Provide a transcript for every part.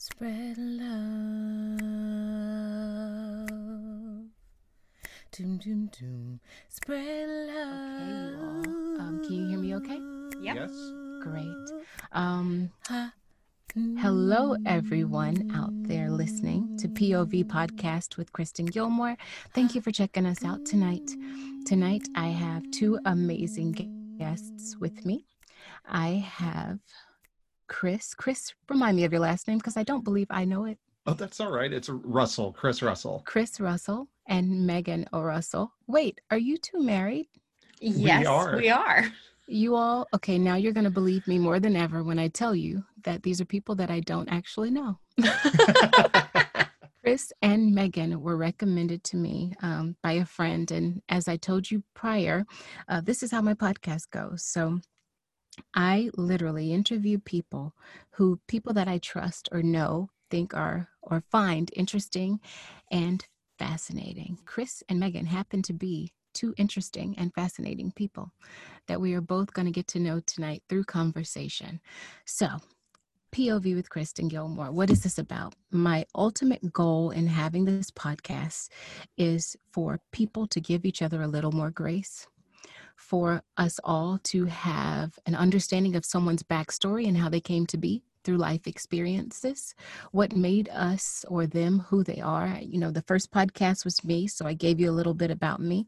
Spread love. Doom, doom, doom. Spread love. Okay, you all. Um, can you hear me okay? Yep. Yes. Great. Um, Ha. hello, everyone out there listening to POV Podcast with Kristen Gilmore. Thank you for checking us out tonight. Tonight, I have two amazing guests with me. I have Chris. Chris, remind me of your last name because I don't believe I know it. Oh, that's all right. It's Russell, Chris Russell. Chris Russell and Megan O'Russell. Wait, are you two married? Yes, are. we are. You all, okay, now you're going to believe me more than ever when I tell you that these are people that I don't actually know. Chris and Megan were recommended to me um, by a friend. And as I told you prior, uh, this is how my podcast goes. So I literally interview people who people that I trust or know think are or find interesting and fascinating. Chris and Megan happen to be two interesting and fascinating people that we are both going to get to know tonight through conversation. So, POV with Kristen Gilmore. What is this about? My ultimate goal in having this podcast is for people to give each other a little more grace, for us all to have an understanding of someone's backstory and how they came to be through life experiences, what made us or them who they are. You know, the first podcast was me, so I gave you a little bit about me.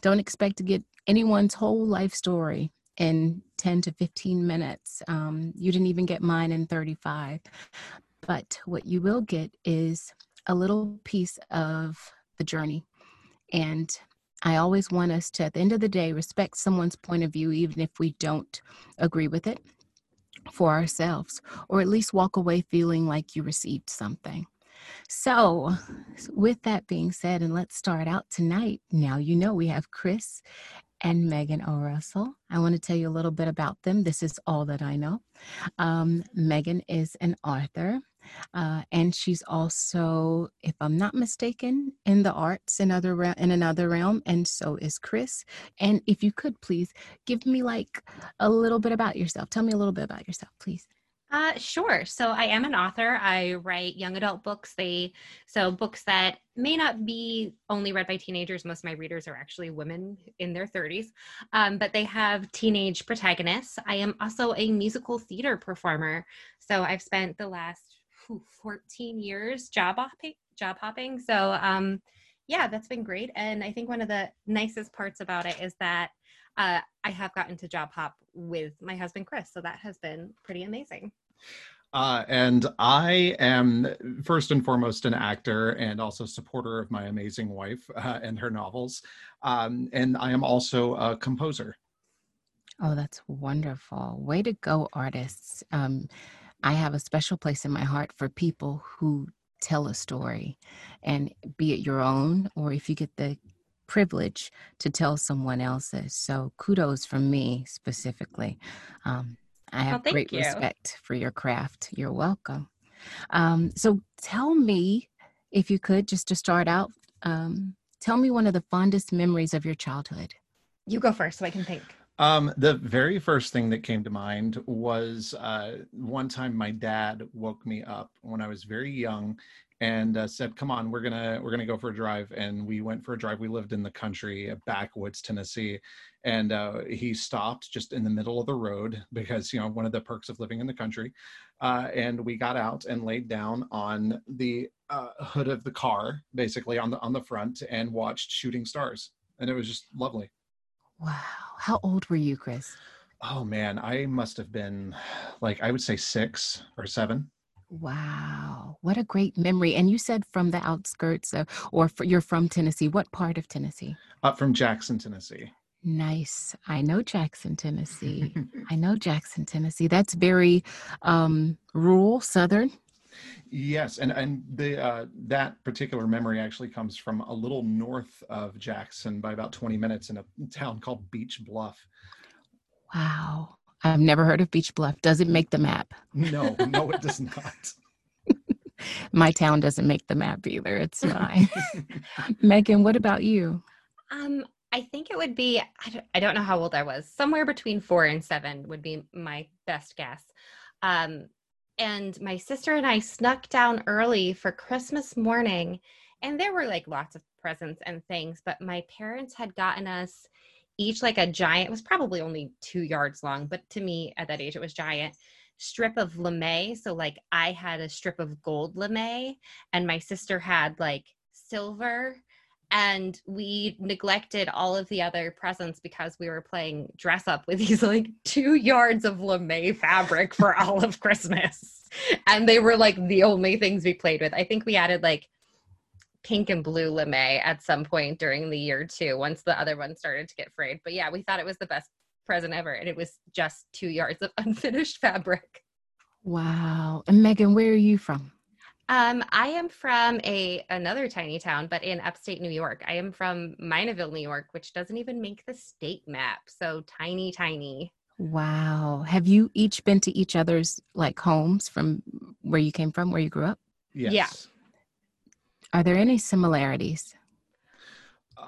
Don't expect to get anyone's whole life story in 10 to 15 minutes. Um, you didn't even get mine in 35. But what you will get is a little piece of the journey. And I always want us to, at the end of the day, respect someone's point of view, even if we don't agree with it for ourselves, or at least walk away feeling like you received something. So, with that being said, and let's start out tonight. Now, you know, we have Chris and Megan O'Russell. I want to tell you a little bit about them. This is all that I know. Um, Megan is an author, uh, and she's also, if I'm not mistaken, in the arts in other ra- in another realm, and so is Chris. And if you could please give me like a little bit about yourself. Tell me a little bit about yourself, please. Uh, sure. So I am an author. I write young adult books. They so books that may not be only read by teenagers. Most of my readers are actually women in their 30s, um, but they have teenage protagonists. I am also a musical theater performer. So I've spent the last whew, 14 years job hopping. Job hopping. So um, yeah, that's been great. And I think one of the nicest parts about it is that uh, I have gotten to job hop with my husband Chris, so that has been pretty amazing. Uh, and I am first and foremost an actor and also supporter of my amazing wife uh, and her novels. Um, and I am also a composer. Oh, that's wonderful. Way to go, artists. Um, I have a special place in my heart for people who tell a story, and be it your own, or if you get the privilege to tell someone else's. So, kudos from me specifically. Um, I have great you. respect for your craft. You're welcome. Um, so, tell me, if you could, just to start out, um, tell me one of the fondest memories of your childhood. You go first so I can think. Um, the very first thing that came to mind was uh, one time my dad woke me up when I was very young and uh, said, "Come on, we're gonna we're gonna go for a drive." And we went for a drive. We lived in the country, backwoods Tennessee, and uh, he stopped just in the middle of the road because you know one of the perks of living in the country. Uh, and we got out and laid down on the uh, hood of the car, basically on the on the front, and watched shooting stars, and it was just lovely. Wow. How old were you, Chris? Oh man, I must have been like I would say six or seven. Wow, what a great memory! And you said from the outskirts, of, or f you're from Tennessee. What part of Tennessee? Up from Jackson, Tennessee. Nice. I know Jackson, Tennessee. I know Jackson, Tennessee. That's very um, rural, southern. Yes, and and the uh, that particular memory actually comes from a little north of Jackson by about twenty minutes in a town called Beech Bluff. Wow. I've never heard of Beech Bluff. Does it make the map? No, no, it does not. My town doesn't make the map either. It's mine. Megan, what about you? Um, I think it would be, I don't, I don't know how old I was, somewhere between four and seven would be my best guess. Um, and my sister and I snuck down early for Christmas morning. And there were like lots of presents and things, but my parents had gotten us each like a giant, it was probably only two yards long, but to me at that age it was giant strip of lame. So like I had a strip of gold lame and my sister had like silver and we neglected all of the other presents because we were playing dress up with these like two yards of lame fabric for all of Christmas. And they were like the only things we played with. I think we added like pink and blue lame at some point during the year too, once the other one started to get frayed. But yeah, we thought it was the best present ever. And it was just two yards of unfinished fabric. Wow. And Megan, where are you from? Um, I am from a another tiny town, but in upstate New York. I am from Minaville, New York, which doesn't even make the state map. So tiny, tiny. Wow. Have you each been to each other's like homes from where you came from, where you grew up? Yes. Yeah. Are there any similarities?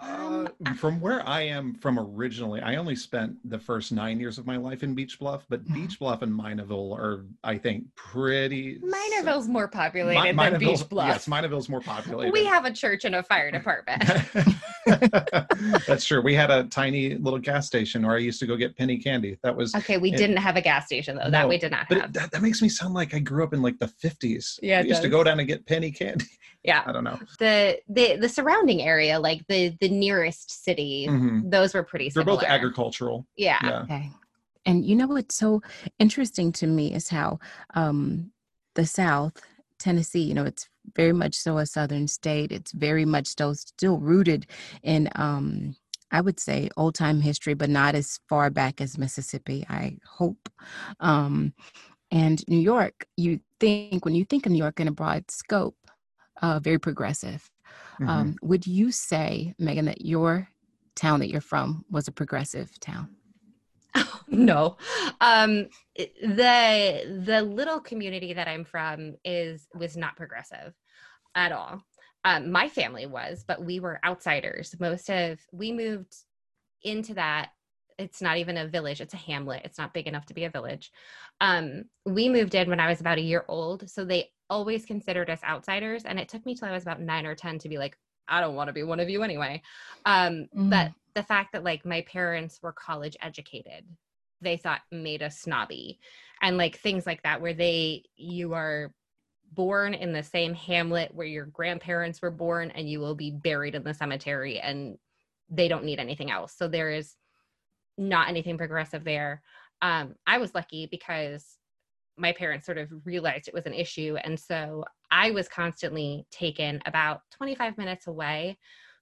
Uh, from where I am from originally, I only spent the first nine years of my life in Beech Bluff, but Mhm. Beech Bluff and Minaville are, I think, pretty. Minaville's more Mi- populated than Beech Bluff. Yes, Minaville's more populated. we have a church and a fire department. That's true. We had a tiny little gas station where I used to go get penny candy. That was, okay, we It- didn't have a gas station though. that we did not have. it, that, that makes me sound like I grew up in like the 50s. Yeah, I used to go down and get penny candy. Yeah. I don't know. The the the surrounding area, like the the nearest city, Mhm. those were pretty They're similar. both agricultural. Yeah. Yeah. Okay. And you know what's so interesting to me is how um, the South, Tennessee, you know, it's very much so a Southern state. It's very much still still rooted in, um, I would say, old time history, but not as far back as Mississippi. I hope. Um, and New York, you think when you think of New York in a broad scope, uh, very progressive. Mhm. Um, would you say, Megan, that your town that you're from was a progressive town? no um the the little community that i'm from is was not progressive at all um my family was but we were outsiders most of we moved into that it's not even a village it's a hamlet it's not big enough to be a village um we moved in when i was about a year old so they always considered us outsiders and it took me till i was about 9 or 10 to be like i don't want to be one of you anyway. Um but the fact that like my parents were college educated they thought made us snobby and like things like that where they you are born in the same hamlet where your grandparents were born and you will be buried in the cemetery and they don't need anything else. So there is not anything progressive there. Um i was lucky because my parents sort of realized it was an issue and so i was constantly taken about 25 minutes away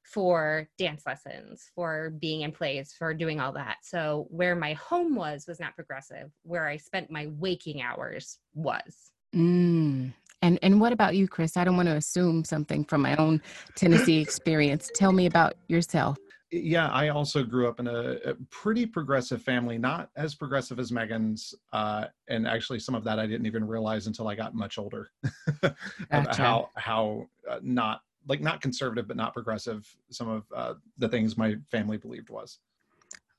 for dance lessons, for being in plays, for doing all that. So where my home was was not progressive. Where I spent my waking hours was. Mm. And and what about you, Chris? I don't want to assume something from my own Tennessee experience. Tell me about yourself. Yeah i also grew up in a, a pretty progressive family not as progressive as megan's uh, and actually some of that i didn't even realize until i got much older Gotcha. how how uh, not like not conservative but not progressive some of uh, the things my family believed was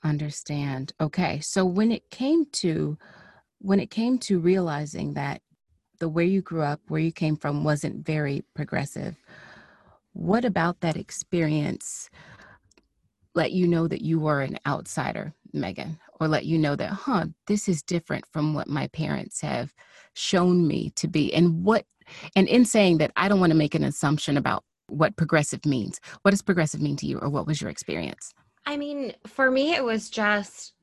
Understand. Okay. So when it came to when it came to realizing that the way you grew up, where you came from wasn't very progressive, what about that experience let you know that you were an outsider, Megan? Or let you know that, huh, this is different from what my parents have shown me to be. And what and in saying that, I don't want to make an assumption about what progressive means. What does progressive mean to you, or what was your experience? I mean, for me, it was just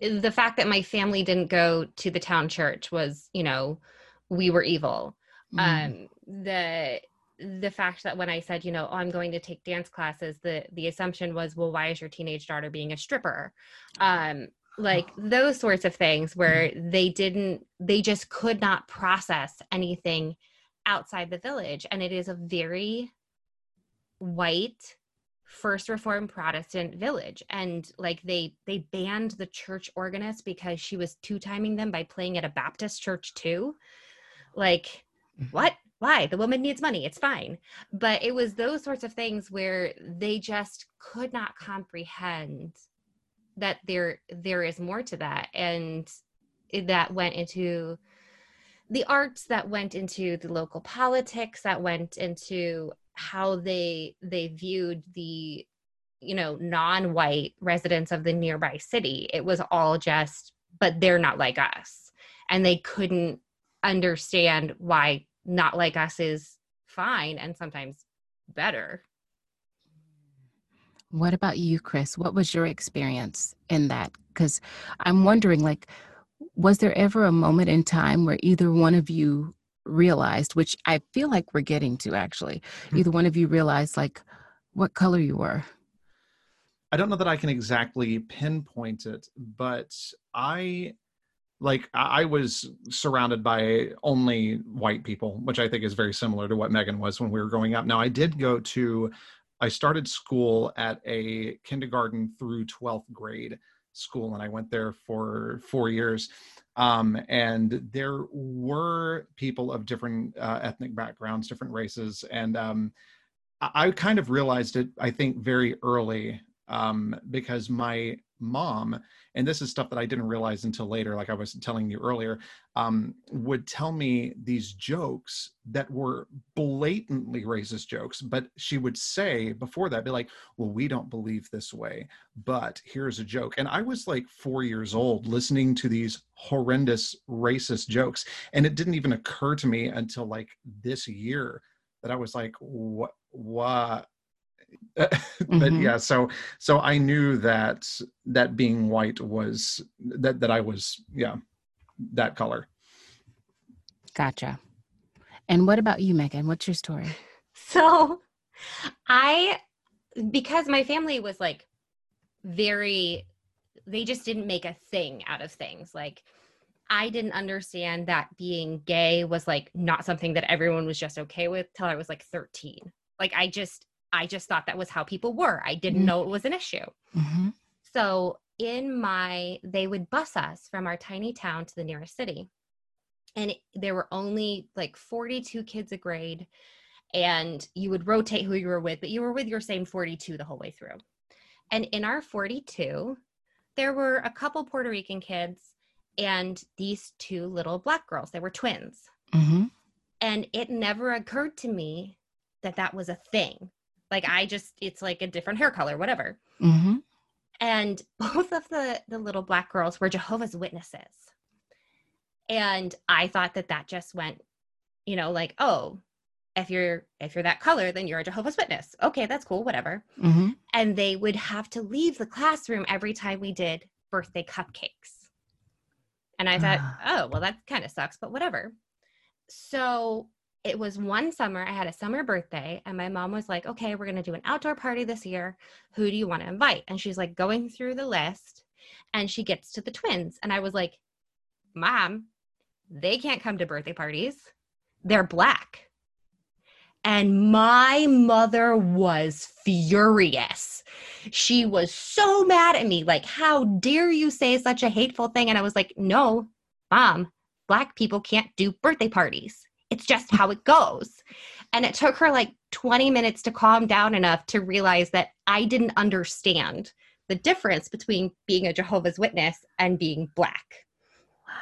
the fact that my family didn't go to the town church was, you know, we were evil. Mm. um the the fact that when i said you know oh i'm going to take dance classes the the assumption was well why is your teenage daughter being a stripper? Um like those sorts of things where they didn't they just could not process anything outside the village. And it is a very white first reformed protestant village. And like they they banned the church organist because she was two timing them by playing at a baptist church too. Like what why? The woman needs money. It's fine. But it was those sorts of things where they just could not comprehend that there there is more to that. And that went into the arts that went into the local politics that went into how they they viewed the you know non-white residents of the nearby city. It was all just but they're not like us. And they couldn't understand why not like us is fine and sometimes better. What about you chris? What was your experience in that? Because i'm wondering like was there ever a moment in time where either one of you realized which i feel like we're getting to actually Hmm. either one of you realized like what color you were? I don't know that I can exactly pinpoint it, but I like I was surrounded by only white people, which I think is very similar to what Megan was when we were growing up. Now I did go to I started school at a kindergarten through 12th grade school and I went there for 4 years. Um, and there were people of different uh, ethnic backgrounds, different races and um I I kind of realized it, I think, very early um, because my mom, and this is stuff that I didn't realize until later, like I was telling you earlier, um, would tell me these jokes that were blatantly racist jokes, but she would say before that, be like, well, we don't believe this way, but here's a joke. And I was like four years old listening to these horrendous racist jokes. And it didn't even occur to me until like this year that I was like, what, what? but Mhm. yeah, so so I knew that that being white was that that I was yeah that color. gotcha and what about you megan what's your story So I because my family was like very they just didn't make a thing out of things. Like I didn't understand that being gay was like not something that everyone was just okay with till I was like 13. Like I just I just thought that was how people were. I didn't Mhm. know it was an issue. mm-hmm. So in my, they would bus us from our tiny town to the nearest city. And it- there were only like 42 kids a grade. And you would rotate who you were with, but you were with your same 42 the whole way through. And in our 42, there were a couple Puerto Rican kids and these two little black girls. They were twins. Mm-hmm. And it never occurred to me that that was a thing. Like I just, it's like a different hair color, whatever Mm-hmm. and both of the the little black girls were jehovah's witnesses and i thought that that just went you know like oh if you're if you're that color then you're a jehovah's witness okay that's cool whatever Mm-hmm. and they would have to leave the classroom every time we did birthday cupcakes and i thought Ah. oh well that kind of sucks but whatever so it was one summer i had a summer birthday and my mom was like okay we're going to do an outdoor party this year who do you want to invite and she's like going through the list and she gets to the twins and i was like mom they can't come to birthday parties they're black and my mother was furious. She was so mad at me. Like, how dare you say such a hateful thing? And I was like, no, mom, black people can't do birthday parties. It's just how it goes. And it took her like 20 minutes to calm down enough to realize that I didn't understand the difference between being a Jehovah's Witness and being black.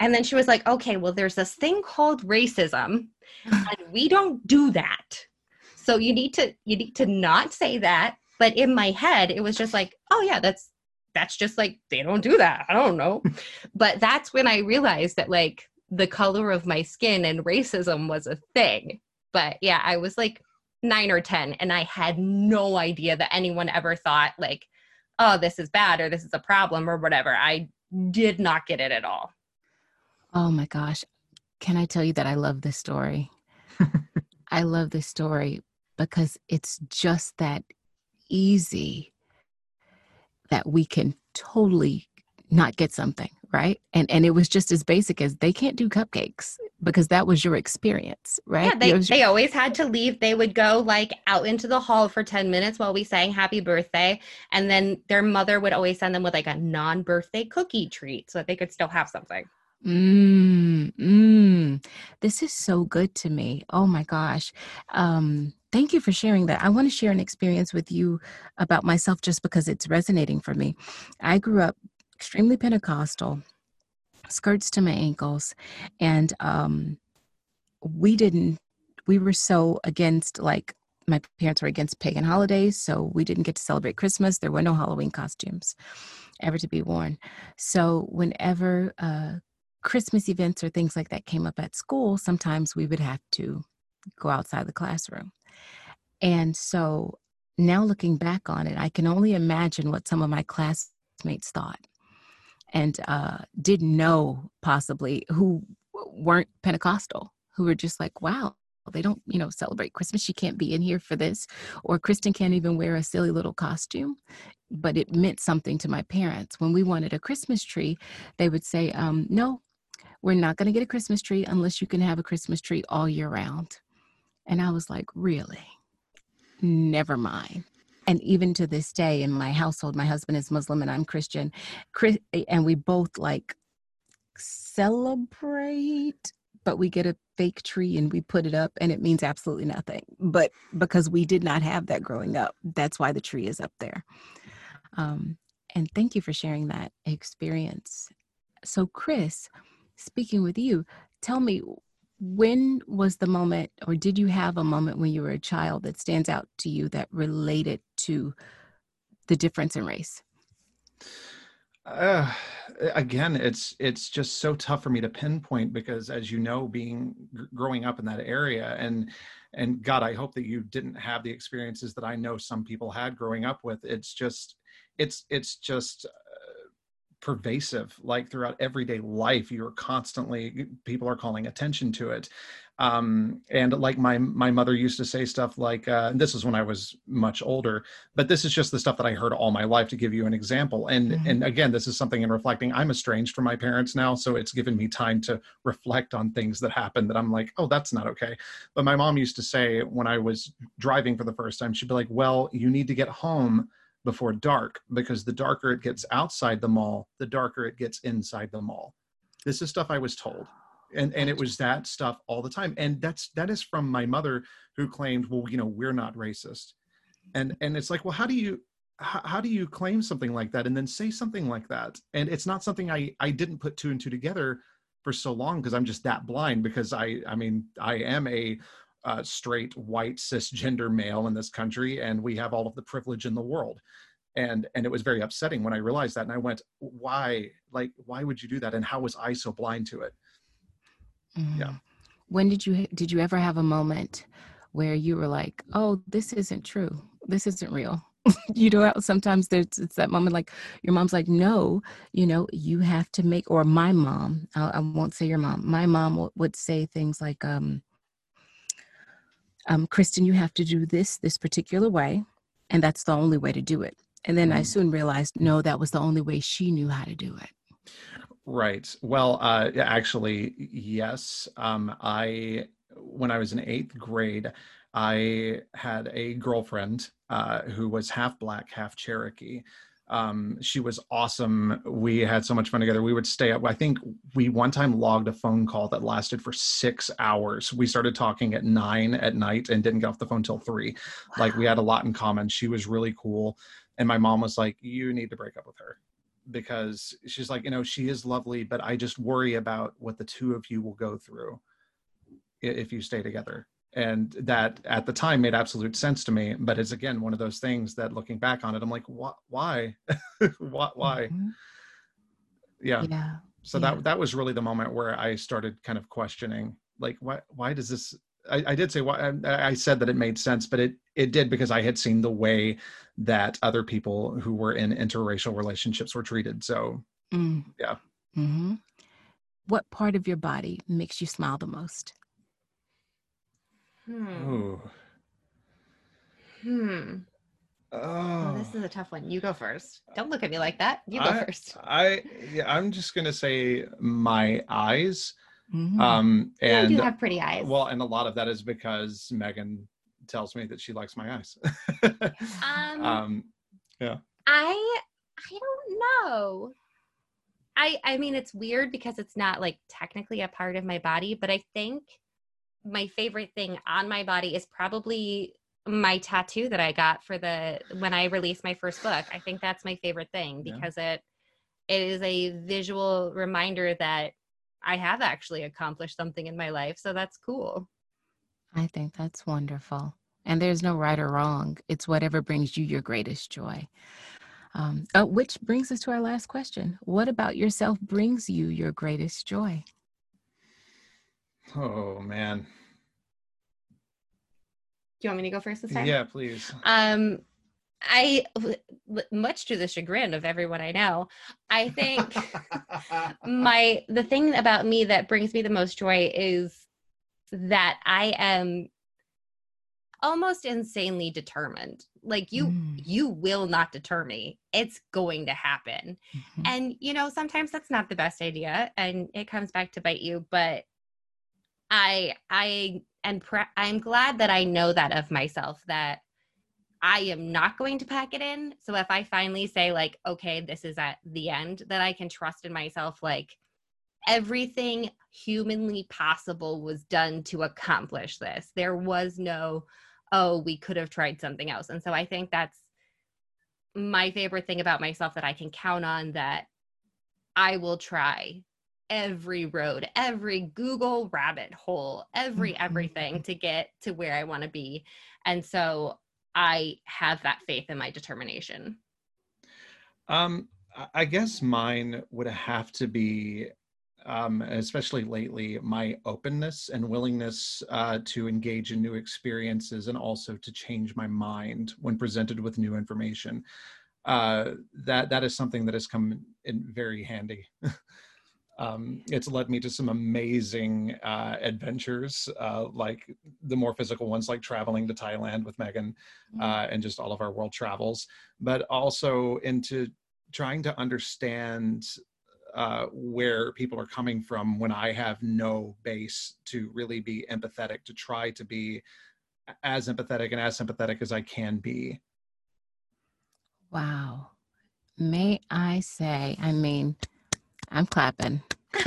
And then she was like, okay, well, there's this thing called racism, and we don't do that. So you need to you need to not say that. But in my head, it was just like, oh yeah, that's that's just like they don't do that. I don't know. but that's when I realized that like the color of my skin and racism was a thing. But yeah, I was like nine or 10, and I had no idea that anyone ever thought, like, oh, this is bad or this is a problem or whatever. I did not get it at all. Oh my gosh. Can I tell you that I love this story? I love this story because it's just that easy that we can totally not get something, right? And and it was just as basic as they can't do cupcakes because that was your experience, right? Yeah, they, your- they always had to leave. They would go like out into the hall for 10 minutes while we sang happy birthday. And then their mother would always send them with like a non birthday cookie treat so that they could still have something. Mm, mm. This is so good to me. Oh my gosh. Um, thank you for sharing that. I want to share an experience with you about myself just because it's resonating for me. I grew up extremely Pentecostal, skirts to my ankles, and um, we didn't we were so against like my parents were against pagan holidays so we didn't get to celebrate christmas. There were no halloween costumes ever to be worn. So whenever uh, christmas events or things like that came up at school sometimes we would have to go outside the classroom. And so now looking back on it i can only imagine what some of my classmates thought and uh, didn't know possibly who weren't pentecostal who were just like wow they don't you know celebrate christmas. She can't be in here for this. Or kristen can't even wear a silly little costume but it meant something to my parents. When we wanted a christmas tree they would say um, no we're not going to get a christmas tree unless you can have a christmas tree all year round. And i was like really? Never mind and even to this day in my household my husband is muslim and i'm christian and we both like celebrate but we get a fake tree and we put it up and it means absolutely nothing. But because we did not have that growing up, that's why the tree is up there. Um, and thank you for sharing that experience. So, Chris, speaking with you, tell me when was the moment, or did you have a moment when you were a child that stands out to you that related to the difference in race? Uh, again, it's it's just so tough for me to pinpoint because, as you know, being growing up in that area, and and God, I hope that you didn't have the experiences that I know some people had growing up with. It's just, it's it's just uh, pervasive like throughout everyday life you're constantly people are calling attention to it um, and like my my mother used to say stuff like uh, this is when i was much older but this is just the stuff that i heard all my life to give you an example. And mm-hmm. and again this is something in reflecting. I'm estranged from my parents now so it's given me time to reflect on things that happened that i'm like oh that's not okay. But my mom used to say when i was driving for the first time she'd be like well you need to get home before dark because the darker it gets outside the mall the darker it gets inside the mall. This is stuff i was told and and it was that stuff all the time and that's that is from my mother who claimed well you know we're not racist. And and it's like well how do you how, how do you claim something like that and then say something like that? And it's not something i i didn't put two and two together for so long because i'm just that blind because i i mean i am a uh, straight white cisgender male in this country and we have all of the privilege in the world. And and it was very upsetting when i realized that and i went why like why would you do that and how was i so blind to it Mm-hmm. Yeah. When did you did you ever have a moment where you were like, "Oh, this isn't true. This isn't real." you know, sometimes there's it's that moment like your mom's like, "No, you know, you have to make." Or my mom, I, I won't say your mom. My mom w- would say things like, um, um, "Kristen, you have to do this this particular way, and that's the only way to do it." And then mm. I soon realized, no, that was the only way she knew how to do it. Right. Well, uh, actually, yes. Um, I when I was in eighth grade, I had a girlfriend uh, who was half black, half Cherokee. Um, she was awesome. We had so much fun together. We would stay up. I think we one time logged a phone call that lasted for six hours. We started talking at nine at night and didn't get off the phone till three. Wow. Like we had a lot in common. She was really cool. And my mom was like, You need to break up with her because she's like, you know, she is lovely, but I just worry about what the two of you will go through if you stay together. And that at the time made absolute sense to me. But it's again one of those things that looking back on it, I'm like, why? Why? why? Mm-hmm. Yeah. Yeah. So yeah. that that was really the moment where I started kind of questioning, like, why why does this I, I, did say why I said that it made sense, but it it did because I had seen the way that other people who were in interracial relationships were treated. So mm. yeah. Mm-hmm. What part of your body makes you smile the most? Hmm. Ooh. Hmm. Oh. oh. this is a tough one. You go first. Don't look at me like that. You go I, first. I yeah, I'm just gonna say my eyes. Mm-hmm. Um, and you have pretty eyes. Well, and a lot of that is because Megan tells me that she likes my eyes. um, um, yeah. I I don't know. I I mean it's weird because it's not like technically a part of my body, but I think my favorite thing on my body is probably my tattoo that I got for the when I released my first book. I think that's my favorite thing because yeah. it it is a visual reminder that I have actually accomplished something in my life. So that's cool. I think that's wonderful. And there's no right or wrong. It's whatever brings you your greatest joy. Um, uh, which brings us to our last question. What about yourself brings you your greatest joy? Oh man. Do you want me to go first this time? Yeah, please. Um, I, much to the chagrin of everyone I know, I think my the thing about me that brings me the most joy is that I am almost insanely determined. Like you Mm. you will not deter me. It's going to happen. Mhm. And you know, sometimes that's not the best idea and it comes back to bite you, but I I am pre- I'm glad that I know that of myself that I am not going to pack it in. So if I finally say like okay, this is at the end, that I can trust in myself like everything humanly possible was done to accomplish this. There was no oh, we could have tried something else. And so I think that's my favorite thing about myself that I can count on that I will try every road, every Google rabbit hole, every Mhm. everything to get to where I want to be. And so I have that faith in my determination. Um, I- guess mine would have to be, um, especially lately, my openness and willingness uh, to engage in new experiences and also to change my mind when presented with new information. Uh, that that is something that has come in very handy. um, it's led me to some amazing uh, adventures, uh, like the more physical ones, like traveling to Thailand with Megan, uh, and just all of our world travels, but also into trying to understand uh, where people are coming from when I have no base to really be empathetic, to try to be as empathetic and as sympathetic as I can be. Wow. May I say, I mean, I'm clapping.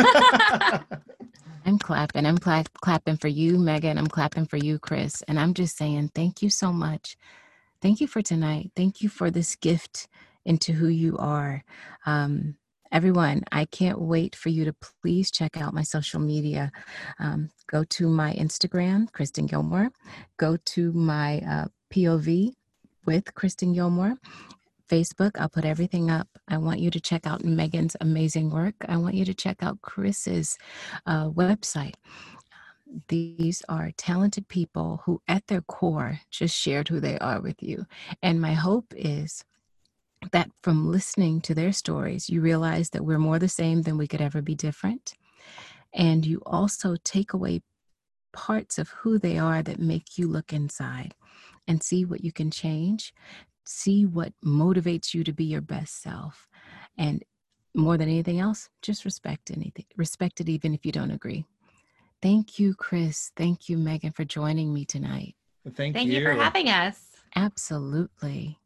I'm clapping. I'm cla- clapping for you, Megan. I'm clapping for you, Chris. And I'm just saying, thank you so much. Thank you for tonight. Thank you for this gift into who you are. Um, everyone, I can't wait for you to please check out my social media. Um, go to my Instagram, Kristen Gilmore. Go to my uh, POV with Kristen Gilmore. Facebook. I'll put everything up. I want you to check out Megan's amazing work. I want you to check out Chris's uh, website. These are talented people who, at their core, just shared who they are with you. And my hope is that from listening to their stories, you realize that we're more the same than we could ever be different. And you also take away parts of who they are that make you look inside and see what you can change see what motivates you to be your best self. And more than anything else just respect anything respect it even if you don't agree. Thank you chris. Thank you megan for joining me tonight. Thank, Thank you for having us. absolutely